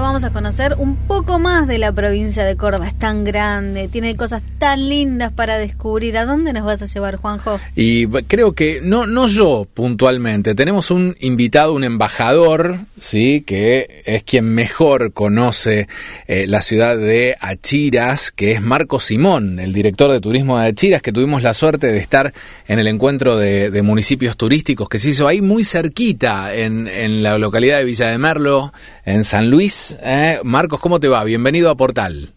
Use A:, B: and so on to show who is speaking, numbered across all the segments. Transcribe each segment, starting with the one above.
A: vamos a conocer un poco más de la provincia de Córdoba. Es tan grande, tiene cosas tan lindas para descubrir. ¿A dónde nos vas a llevar, Juanjo?
B: Y creo que, no, no yo puntualmente, tenemos un invitado, un embajador, ¿sí? que es quien mejor conoce eh, la ciudad de Achiras, que es Marco Simón, el director de turismo de Achiras, que tuvimos la suerte de estar en el encuentro de, municipios turísticos que se hizo ahí muy cerquita, en, en la localidad de Villa de Merlo, en San Luis. ¿eh? Marcos, ¿cómo te va? Bienvenido a Portal.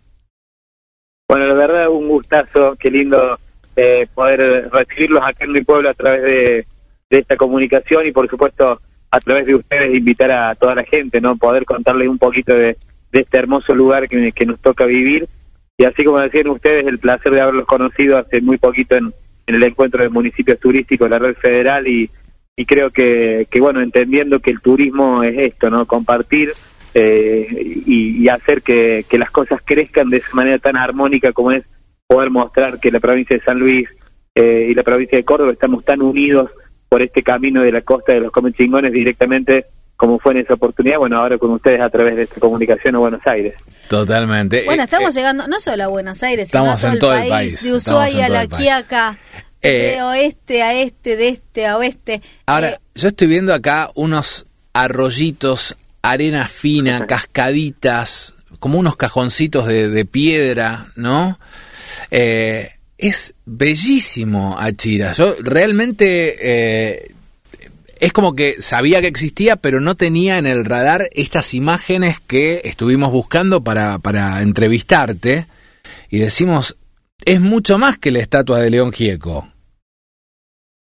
C: Bueno, la verdad, un gustazo, qué lindo eh, poder recibirlos acá en mi pueblo a través de, esta comunicación y, por supuesto, a través de ustedes invitar a toda la gente, ¿no? Poder contarles un poquito de, este hermoso lugar que, nos toca vivir. Y así como decían ustedes, el placer de haberlos conocido hace muy poquito en, en el encuentro de municipios turísticos de la red federal y, y creo que, que, bueno, entendiendo que el turismo es esto, ¿no? Compartir eh, y, hacer que, que, las cosas crezcan de esa manera tan armónica como es poder mostrar que la provincia de San Luis eh, y la provincia de Córdoba estamos tan unidos por este camino de la costa de los Comechingones directamente como fue en esa oportunidad, bueno, ahora con ustedes a través de esta comunicación a Buenos Aires.
B: Totalmente.
A: Bueno, estamos eh, llegando no solo a Buenos Aires, sino a todo en todo el país, de Ushuaia a La Quiaca, de oeste a este, de este a oeste.
B: Ahora, yo estoy viendo acá unos arroyitos arena fina, cascaditas, como unos cajoncitos de, piedra, ¿no? Eh, es bellísimo Achira. Yo realmente eh, es como que sabía que existía, pero no tenía en el radar estas imágenes que estuvimos buscando para, para entrevistarte. Y decimos, es mucho más que la estatua de León Gieco.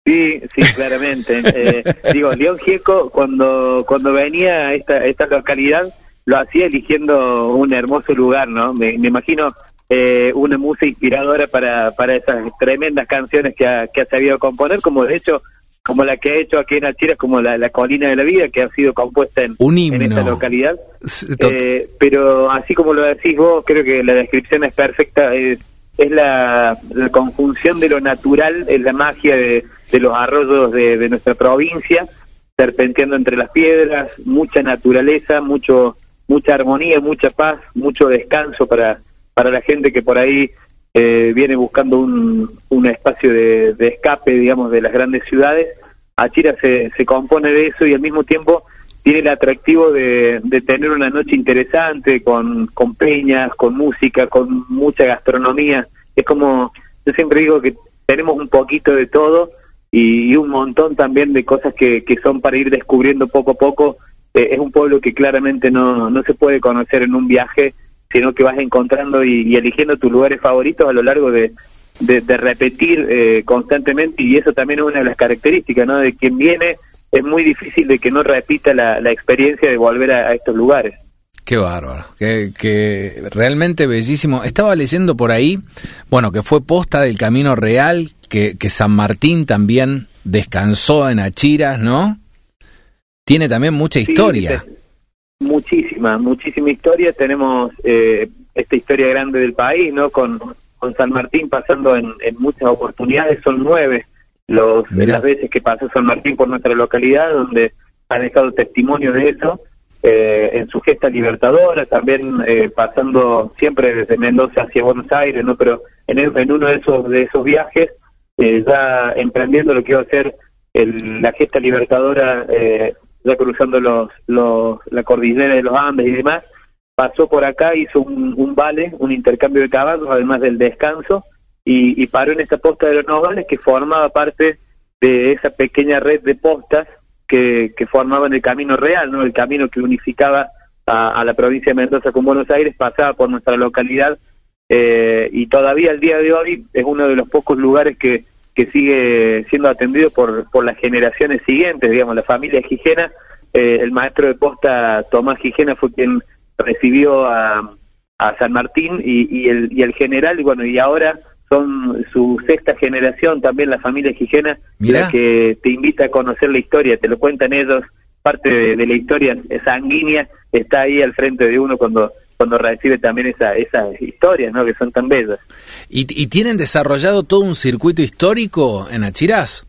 C: Sí, sí, claramente. eh, digo, León Gieco cuando cuando venía a esta, esta localidad lo hacía eligiendo un hermoso lugar, ¿no? Me, imagino eh, una música inspiradora para, para esas tremendas canciones que ha, que ha sabido componer, como de hecho como la que ha hecho aquí en Alchira, como la, la, Colina de la Vida, que ha sido compuesta en, en esta localidad. Eh, pero así como lo decís vos, creo que la descripción es perfecta. Es, es la, conjunción de lo natural, es la magia de, los arroyos de, nuestra provincia, serpenteando entre las piedras, mucha naturaleza, mucho mucha armonía, mucha paz, mucho descanso para, para la gente que por ahí eh, viene buscando un, un espacio de, escape, digamos, de las grandes ciudades. Achira se, se compone de eso y al mismo tiempo tiene el atractivo de, de tener una noche interesante con, con peñas, con música, con mucha gastronomía. Es como, yo siempre digo que tenemos un poquito de todo y, un montón también de cosas que, que son para ir descubriendo poco a poco. Eh, es un pueblo que claramente no, no se puede conocer en un viaje, sino que vas encontrando y, eligiendo tus lugares favoritos a lo largo de, de, repetir eh, constantemente y eso también es una de las características, ¿no? De quien viene es muy difícil de que no repita la, experiencia de volver a, estos lugares.
B: Qué bárbaro, que, realmente bellísimo. Estaba leyendo por ahí, bueno, que fue posta del Camino Real, que, San Martín también descansó en Achiras, ¿no? Tiene también mucha historia.
C: muchísima, muchísima historia. Tenemos eh, esta historia grande del país, ¿no? Con, con San Martín pasando en, en muchas oportunidades, son nueve los, las veces que pasó San Martín por nuestra localidad, donde han dejado testimonio de eso, eh, en su gesta libertadora, también eh, pasando siempre desde Mendoza hacia Buenos Aires, ¿no? Pero en, en uno de esos, de esos viajes, eh, ya emprendiendo lo que iba a ser el, la gesta libertadora, ya cruzando los, los, la cordillera de los Andes y demás, pasó por acá, hizo un, un vale, un intercambio de caballos, además del descanso, y, paró en esta posta de los Novales que formaba parte de esa pequeña red de postas que, que formaban el camino real, no el camino que unificaba a, la provincia de Mendoza con Buenos Aires, pasaba por nuestra localidad eh, y todavía al día de hoy es uno de los pocos lugares que, que sigue siendo atendido por, por las generaciones siguientes, digamos, la familia Gijena. Eh, el maestro de posta Tomás Gijena fue quien recibió a, a San Martín y, y, el, y el general, y bueno, y ahora son su sexta generación, también la familia Gijena, la que te invita a conocer la historia, te lo cuentan ellos, parte de, la historia sanguínea está ahí al frente de uno cuando cuando recibe también esa, esas historias, ¿no? Que son tan bellas.
B: ¿Y, ¿Y tienen desarrollado todo un circuito histórico en Achiraz?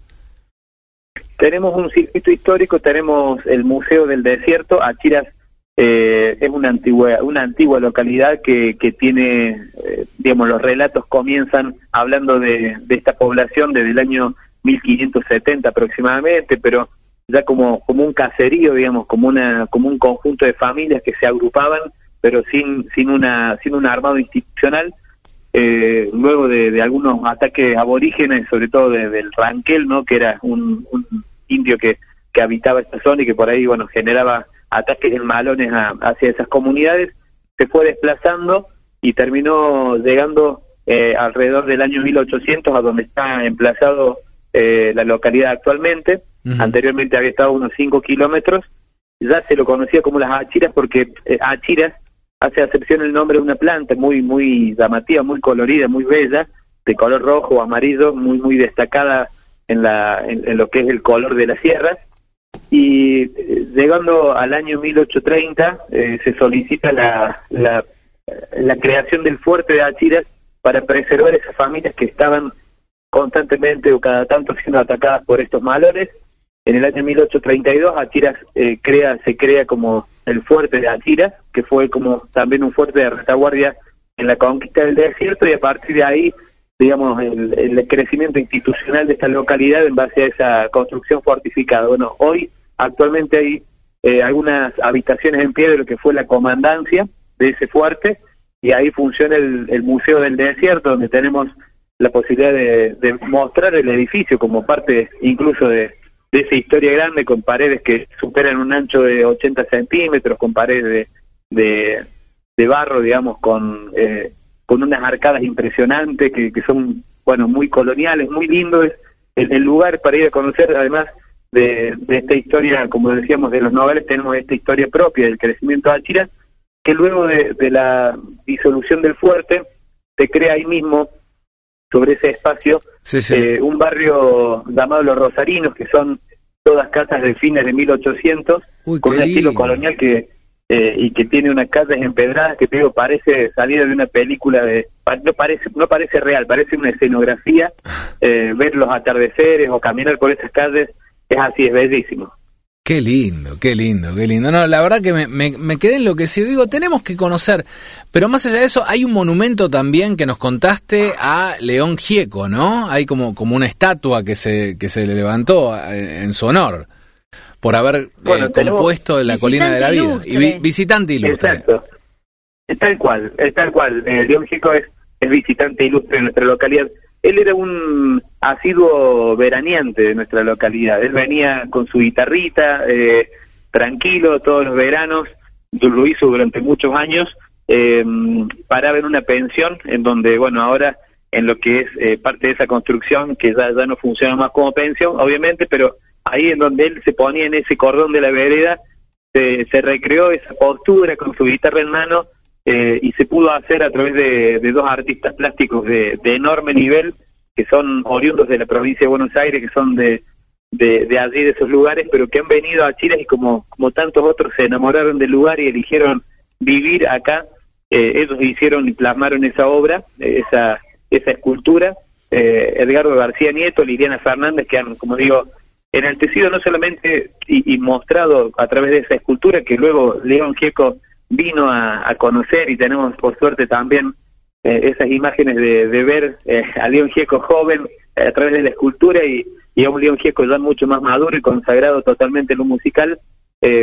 C: Tenemos un circuito histórico, tenemos el Museo del Desierto, Achiraz eh, es una antigua, una antigua localidad que, que tiene, eh, digamos, los relatos comienzan hablando de, de esta población desde el año 1570 aproximadamente, pero ya como, como un caserío, digamos, como una, como un conjunto de familias que se agrupaban, pero sin, sin una, sin un armado institucional, eh, luego de, algunos ataques aborígenes, sobre todo del Ranquel, ¿no? que era un, un indio que, que habitaba esta zona y que por ahí, bueno, generaba ataques en malones hacia esas comunidades, se fue desplazando y terminó llegando eh, alrededor del año 1800 a donde está emplazado eh, la localidad actualmente. Anteriormente había estado unos 5 kilómetros. Ya se lo conocía como las achiras porque eh, achiras hace acepción el nombre de una planta muy muy llamativa, muy colorida, muy bella, de color rojo o amarillo, muy muy destacada en, la, en lo que es el color de las sierras y eh, llegando al año 1830 eh, se solicita la, la, creación del fuerte de Achiras para preservar esas familias que estaban constantemente o cada tanto siendo atacadas por estos malones. En el año 1832 Achiras eh, crea, se crea como el fuerte de Achiras, que fue como también un fuerte de retaguardia en la conquista del desierto y a partir de ahí digamos, el, el, crecimiento institucional de esta localidad en base a esa construcción fortificada. Bueno, hoy actualmente hay eh, algunas habitaciones en pie de lo que fue la comandancia de ese fuerte y ahí funciona el, Museo del Desierto, donde tenemos la posibilidad de, mostrar el edificio como parte incluso de, esa historia grande con paredes que superan un ancho de 80 centímetros, con paredes de, de, barro, digamos, con... Eh, con unas arcadas impresionantes que, que son, bueno, muy coloniales, muy lindos. El, el lugar para ir a conocer, además de, de, esta historia, como decíamos, de los noveles, tenemos esta historia propia del crecimiento de Achira, que luego de, de la disolución del fuerte, se crea ahí mismo, sobre ese espacio, Eh, un barrio llamado Los Rosarinos, que son todas casas de fines de 1800, con un estilo colonial que eh, y que tiene unas calles empedradas que te digo parece salida de una película de no parece no parece real parece una escenografía eh, ver los atardeceres o caminar por esas calles es así es bellísimo
B: Qué lindo, qué lindo, qué lindo. No, la verdad que me, me, me quedé enloquecido. Digo, tenemos que conocer, pero más allá de eso, hay un monumento también que nos contaste a León Gieco, ¿no? Hay como, como una estatua que se, que se le levantó eh, en su honor por haber eh, compuesto la colina de la vida. Y visitante ilustre.
C: Exacto. Es tal cual, es tal cual. Eh, León Chico es, es visitante ilustre en nuestra localidad. Él era un asiduo veraneante de nuestra localidad. Él venía con su guitarrita, eh, tranquilo, todos los veranos. Lo hizo durante muchos años. Eh, paraba en una pensión en donde, bueno, ahora en lo que es eh, parte de esa construcción, que ya, no funciona más como pensión, obviamente, pero ahí en donde él se ponía en ese cordón de la vereda, se, se recreó esa postura con su guitarra en mano eh, y se pudo hacer a través de, dos artistas plásticos de, enorme nivel, que son oriundos de la provincia de Buenos Aires, que son de, de, allí, de esos lugares, pero que han venido a Chile y como, como tantos otros se enamoraron del lugar y eligieron vivir acá, eh, ellos hicieron y plasmaron esa obra, esa, esa escultura. Eh, Edgardo García Nieto, Liliana Fernández, que han, como digo, enaltecido no solamente y, mostrado a través de esa escultura que luego León Gieco vino a, conocer y tenemos por suerte también eh, esas imágenes de, ver eh, a León Gieco joven eh, a través de la escultura y, a un León Gieco ya mucho más maduro y consagrado totalmente en lo musical,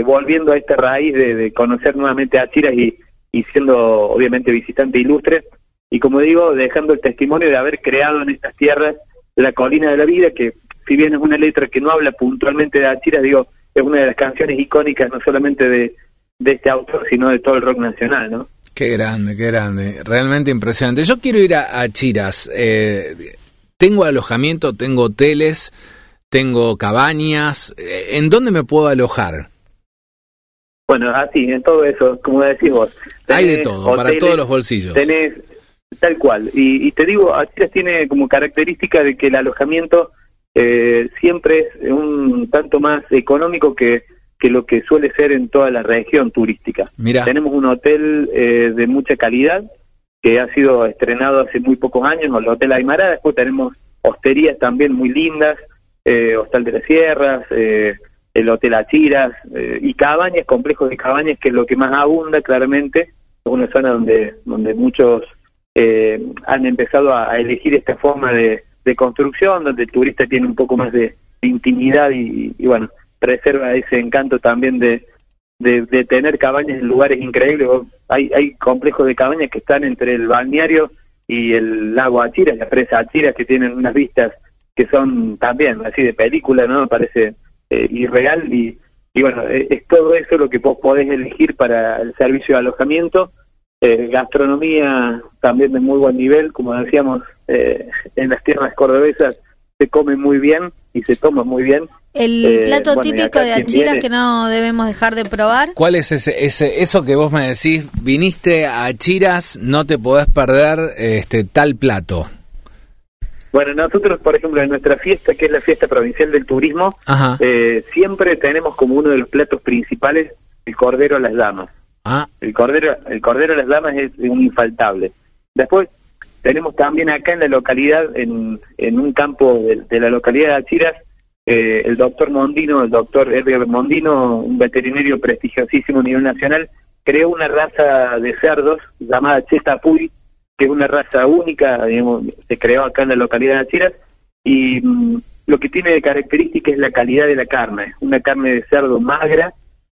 C: volviendo a esta raíz de, conocer nuevamente a Chiras y, y siendo obviamente visitante ilustre y como digo, dejando el testimonio de haber creado en estas tierras la colina de la vida que si bien es una letra que no habla puntualmente de Achira, digo, es una de las canciones icónicas no solamente de, este autor, sino de todo el rock nacional, ¿no?
B: Qué grande, qué grande, realmente impresionante. Yo quiero ir a, Achiras, eh, tengo alojamiento, tengo hoteles, tengo cabañas, eh, ¿en dónde me puedo alojar?
C: Bueno, así, en todo eso, como decís vos.
B: Hay de todo, para todos los bolsillos.
C: Tenés, tal cual, y, y te digo, Achiras tiene como característica de que el alojamiento eh, siempre es un tanto más económico que, que lo que suele ser en toda la región turística. Tenemos un hotel eh, de mucha calidad que ha sido estrenado hace muy pocos años, el Hotel Aymara, después tenemos hosterías también muy lindas, eh, Hostal de las Sierras, eh, el Hotel Achiras eh, y cabañas, complejos de cabañas, que es lo que más abunda claramente. Es una zona donde, donde muchos eh, han empezado a, elegir esta forma de, construcción, donde el turista tiene un poco más de, intimidad y, bueno, reserva ese encanto también de, de, tener cabañas en lugares increíbles. Hay, hay complejos de cabañas que están entre el balneario y el lago Achiras, la presa Achiras, que tienen unas vistas que son también así de película, ¿no? Parece eh, irreal y, y bueno, eh, es, todo eso lo que vos podés elegir para el servicio de alojamiento. Eh, gastronomía también de muy buen nivel, como decíamos, en las tierras cordobesas se come muy bien y se toma muy bien.
A: El plato típico de Achiras que no debemos dejar de probar.
B: ¿Cuál es ese, ese eso que vos me decís? Viniste a Achiras, no te podés perder este tal plato.
C: Bueno, nosotros, por ejemplo, en nuestra fiesta, que es la fiesta provincial del turismo, eh, siempre tenemos como uno de los platos principales el cordero a las damas. Ah. El cordero, el cordero a las damas es un infaltable. Después tenemos también acá en la localidad, en, un campo de, la localidad de Achiras, eh, el doctor Mondino, el doctor Edgar Mondino, un veterinario prestigiosísimo a nivel nacional, creó una raza de cerdos llamada Cheta Puy, que es una raza única, digamos, se creó acá en la localidad de Achiras, y mm, lo que tiene de característica es la calidad de la carne, una carne de cerdo magra,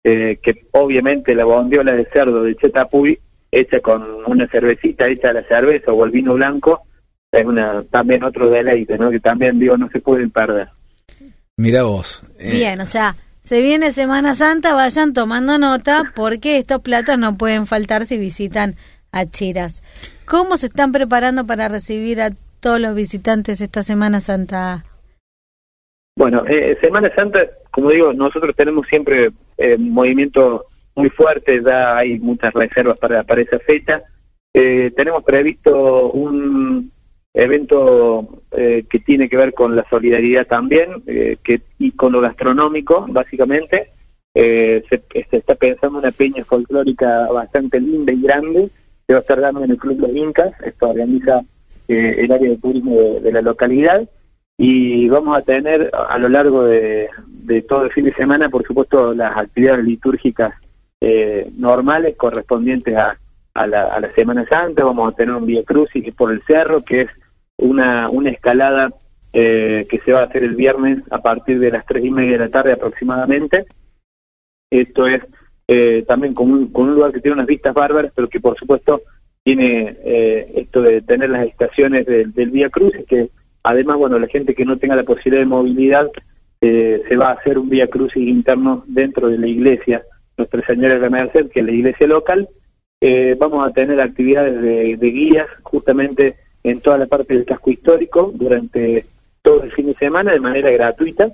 C: eh, que obviamente la bondiola de cerdo de Chetapuy, hecha con una cervecita, hecha a la cerveza o el vino blanco, es una también otro deleite, ¿no? Que también, digo, no se pueden perder.
B: Mira vos.
A: Eh. Bien, o sea, se viene Semana Santa, vayan tomando nota porque estos platos no pueden faltar si visitan Achiras. ¿Cómo se están preparando para recibir a todos los visitantes esta Semana Santa?
C: Bueno, eh, Semana Santa, como digo, nosotros tenemos siempre eh, movimiento muy fuerte, ya hay muchas reservas para, para esa fecha. Eh, tenemos previsto un evento eh, que tiene que ver con la solidaridad también que y con lo gastronómico, básicamente. Se, se, está pensando una peña folclórica bastante linda y grande va a estar dando en el Club Los Incas, esto organiza eh, el área de turismo de, la localidad, y vamos a tener a lo largo de, todo el fin de semana, por supuesto, las actividades litúrgicas eh, normales correspondientes a, a, la, Semana Santa, vamos a tener un Vía Crucis por el cerro, que es una, una escalada eh, que se va a hacer el viernes a partir de las tres y media de la tarde aproximadamente. Esto es eh, también con un, con un lugar que tiene unas vistas bárbaras, pero que por supuesto tiene eh, esto de tener las estaciones del, del Vía Cruz, que además, bueno, la gente que no tenga la posibilidad de movilidad, eh, se va a hacer un Vía Cruz interno dentro de la iglesia Nuestra Señora de la Merced, que es la iglesia local. vamos a tener actividades de, de guías justamente en toda la parte del casco histórico durante todo el fin de semana de manera gratuita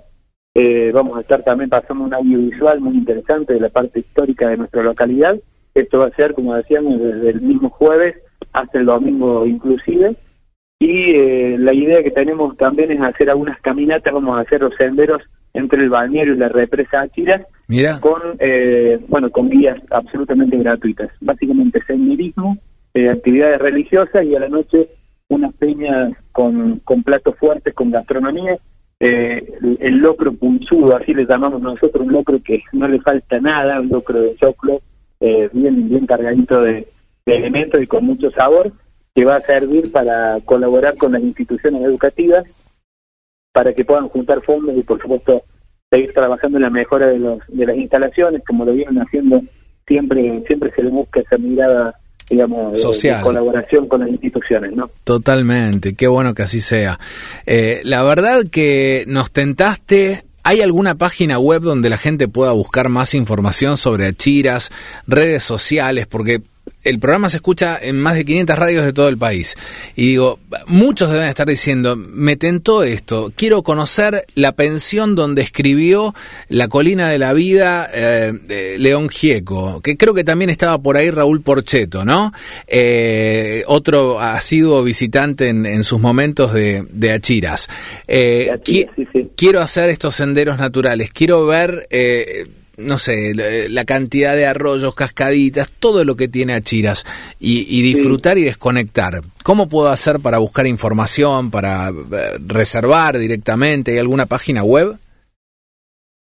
C: eh, vamos a estar también pasando un audiovisual muy interesante de la parte histórica de nuestra localidad. Esto va a ser, como decíamos, desde el mismo jueves hasta el domingo inclusive. Y eh, la idea que tenemos también es hacer algunas caminatas, vamos a hacer los senderos entre el balneario y la represa Achiras, con eh, bueno con guías absolutamente gratuitas. Básicamente senderismo, actividades religiosas y a la noche unas peñas con, con platos fuertes, con gastronomía. Eh, el, locro punzudo, así le llamamos nosotros, un locro que no le falta nada, un locro de choclo, eh, bien, bien cargadito de, elementos y con mucho sabor, que va a servir para colaborar con las instituciones educativas para que puedan juntar fondos y por supuesto seguir trabajando en la mejora de, los, de las instalaciones, como lo vienen haciendo siempre, siempre se le busca esa mirada digamos, Social. colaboración con las instituciones, ¿no?
B: Totalmente, qué bueno que así sea. Eh, la verdad que nos tentaste ¿Hay alguna página web donde la gente pueda buscar más información sobre Achiras, redes sociales? Porque el programa se escucha en más de 500 radios de todo el país. Y digo, muchos deben estar diciendo, me tentó esto, quiero conocer la pensión donde escribió La colina de la vida eh, León Gieco, que creo que también estaba por ahí Raúl Porcheto, ¿no? Eh, otro asiduo visitante en, sus momentos de, de Achiras. Eh, quiero hacer estos senderos naturales, quiero ver no sé, la, cantidad de arroyos, cascaditas, todo lo que tiene Achiras y, y disfrutar y desconectar. ¿Cómo puedo hacer para buscar información, para eh, reservar directamente? ¿Hay alguna página web?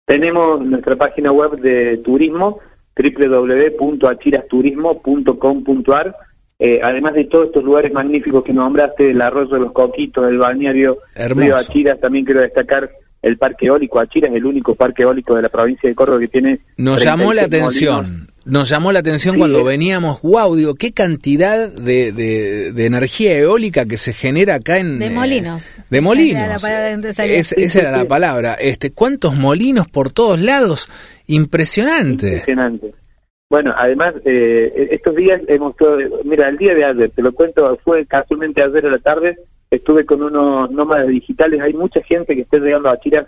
C: Tenemos nuestra página web de turismo, www.achirasturismo.com.ar. Eh, además de todos estos lugares magníficos que nombraste, el arroyo de los coquitos, el balneario
B: Hermoso.
C: Río Achiras, también quiero destacar el parque eólico. Achiras es el único parque eólico de la provincia de Córdoba que tiene.
B: Nos llamó la
C: 36 molinos.
B: atención. Nos llamó la atención
C: Sí,
B: cuando
C: eh.
B: veníamos, wow, digo, qué cantidad de, de- de energía eólica que se genera acá en...
A: De
B: eh,
A: molinos.
B: de
A: Esa
B: molinos.
A: era la palabra que antes salía.
B: Es- esa era la palabra. Este, ¿Cuántos molinos por todos lados? Impresionante.
C: Impresionante. Bueno, además, eh, estos días hemos mira, el día de ayer, te lo cuento, fue casualmente ayer a la tarde, estuve con unos nómadas digitales, hay mucha gente que está llegando a Chiras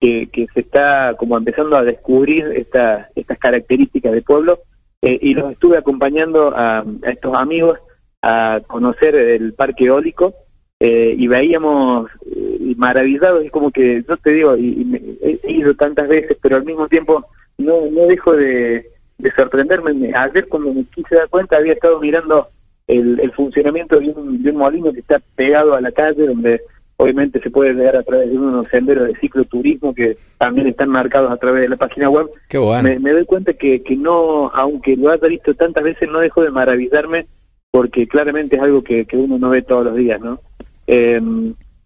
C: que, se está como empezando a descubrir esta, estas características de pueblo eh, y los estuve acompañando a, a estos amigos a conocer el parque eólico eh, y veíamos eh, maravillados, es como que yo te digo, y, he ido tantas veces, pero al mismo tiempo no, no dejo de, de sorprenderme. Me- Ayer cuando me quise dar cuenta había estado mirando el, el funcionamiento de un, de un molino que está pegado a la calle, donde obviamente se puede llegar a través de unos senderos de cicloturismo que también están marcados a través de la página web.
B: Qué bueno.
C: Me, me doy cuenta que, que no, aunque lo haya visto tantas veces, no dejo de maravillarme porque claramente es algo que, que uno no ve todos los días, ¿no? Eh,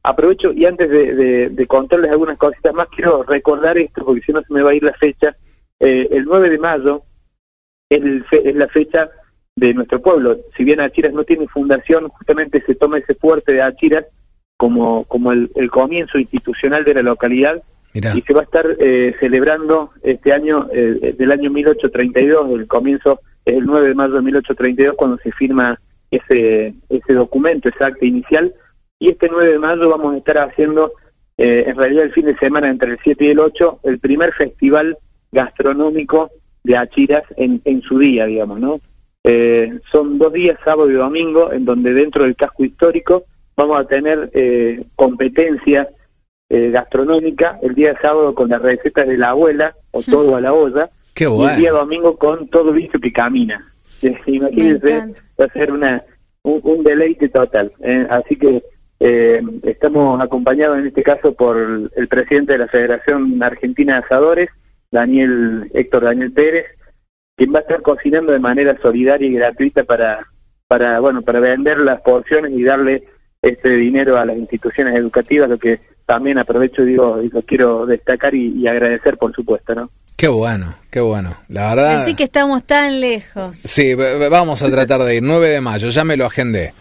C: aprovecho y antes de, de- de contarles algunas cositas más, quiero recordar esto porque si no se me va a ir la fecha. Eh, el 9 de mayo es, el fe- es la fecha de nuestro pueblo. Si bien Achiras no tiene fundación, justamente se toma ese fuerte de Achiras como, como el, el comienzo institucional de la localidad
B: Mirá.
C: y se va a estar eh, celebrando este año, eh, del año 1832, el comienzo es el 9 de mayo de 1832 cuando se firma ese, ese documento, ese acta inicial, y este 9 de mayo vamos a estar haciendo, eh, en realidad el fin de semana entre el 7 y el 8, el primer festival gastronómico de Achiras en, en su día, digamos, ¿no? Eh, son dos días, sábado y domingo, en donde dentro del casco histórico vamos a tener eh, competencias eh, gastronómica el día sábado con las recetas de la abuela o todo a la olla
B: Qué
C: y el día domingo con todo bicho que camina. Eh, Imagínense, va a ser una un, un deleite total. eh, así que eh, estamos acompañados en este caso por el, el presidente de la Federación Argentina de Asadores, Daniel Héctor Daniel Pérez, quien va a estar cocinando de manera solidaria y gratuita para para bueno para vender las porciones y darle este dinero a las instituciones educativas, lo que también aprovecho digo y lo quiero destacar y, y agradecer por supuesto, ¿no?
B: Qué bueno, qué bueno. La verdad.
A: Así que estamos tan lejos.
B: Sí, vamos a tratar de ir. 9 de mayo, ya me lo agendé.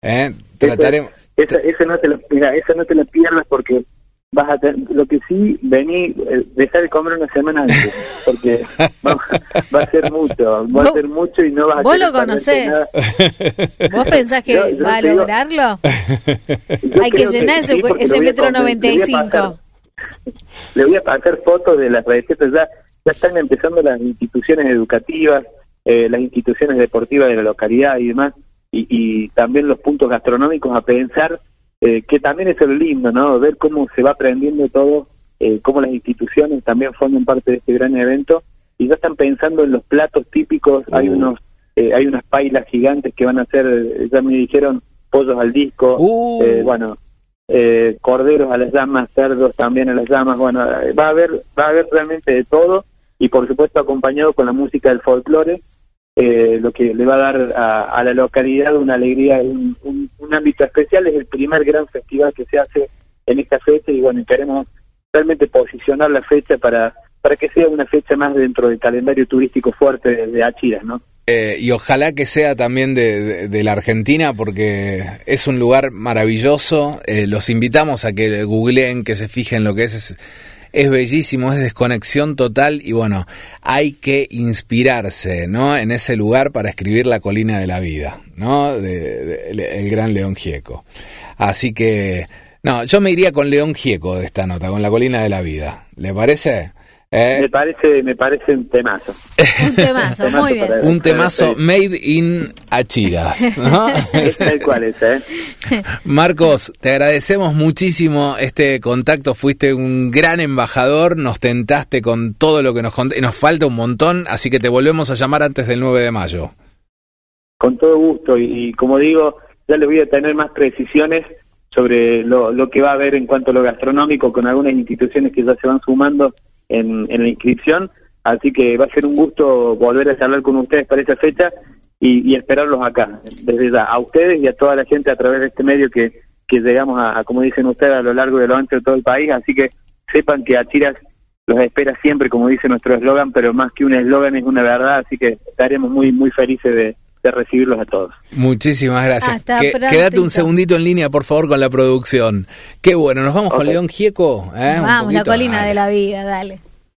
B: ¿Eh? Trataremos.
C: Esa, esa no te la, mira, esa no te la pierdas porque vas a tener, lo que sí vení, eh, dejar de comer una semana antes, porque va, va a ser mucho, va
A: Vos-
C: a ser mucho y no vas a
A: vos lo conocés.
C: nada.
A: ¿Vos pensás que
C: Yo- yo
A: va a
C: digo-
A: lograrlo? Hay que llenar ese,
C: sí,
A: ese metro
C: poner- le voy a
A: 95.
C: pasar- Le voy a pasar fotos de las recetas, ya, ya están empezando las instituciones educativas, eh, las instituciones deportivas de la localidad y demás, y, y también los puntos gastronómicos a pensar eh, que también es lo lindo, ¿no? Ver cómo se va aprendiendo todo, eh, cómo las instituciones también forman parte de este gran evento y ya están pensando en los platos típicos, hay
B: Uh.
C: unos eh, hay unas pailas gigantes que van a ser, eh, ya me dijeron, pollos al disco,
B: Uh.
C: eh, bueno, eh, corderos a las llamas, cerdos también a las llamas, bueno, va a haber, va a haber realmente de todo y por supuesto acompañado con la música del folclore, eh, lo que le va a dar a, a la localidad una alegría, un, ámbito especial, es el primer gran festival que se hace en esta fecha y bueno, queremos realmente posicionar la fecha para para que sea una fecha más dentro del calendario turístico fuerte de, de Achiras, ¿no?
B: Eh, y ojalá que sea también de, de- de la Argentina porque es un lugar maravilloso. Eh, los invitamos a que googleen, que se fijen lo que es. es. Es bellísimo, es desconexión total y bueno, hay que inspirarse, ¿no? En ese lugar para escribir La colina de la vida, ¿no? De, de- el, gran León Gieco. Así que, no, yo me iría con León Gieco de esta nota, con La colina de la vida. ¿Le parece? ¿Eh?
C: Me parece me parece un temazo.
A: Un temazo,
C: Temazo
A: muy bien.
B: Un temazo made in Achiras. ¿no?
C: Es tal cual es, ¿eh?
B: Marcos, te agradecemos muchísimo este contacto. Fuiste un gran embajador, nos tentaste con todo lo que nos contaste. Nos falta un montón, así que te volvemos a llamar antes del 9 de mayo.
C: Con todo gusto y, y como digo, ya les voy a tener más precisiones sobre lo, lo que va a haber en cuanto a lo gastronómico con algunas instituciones que ya se van sumando en, en la inscripción, así que va a ser un gusto volver a charlar con ustedes para esa fecha y, esperarlos acá, desde ya, a ustedes y a toda la gente a través de este medio que, que llegamos a, como dicen ustedes, a lo largo a lo ancho de todo el país, así que sepan que Achiras los espera siempre, como dice nuestro eslogan, pero más que un eslogan es una verdad, así que estaremos muy, muy felices de, de recibirlos a todos.
B: Muchísimas gracias. Que- quédate un segundito en línea, por favor, con la producción. Qué bueno, nos vamos con. León Gieco. ¿eh?
A: Vamos, la colina
B: Dale.
A: de la vida, dale.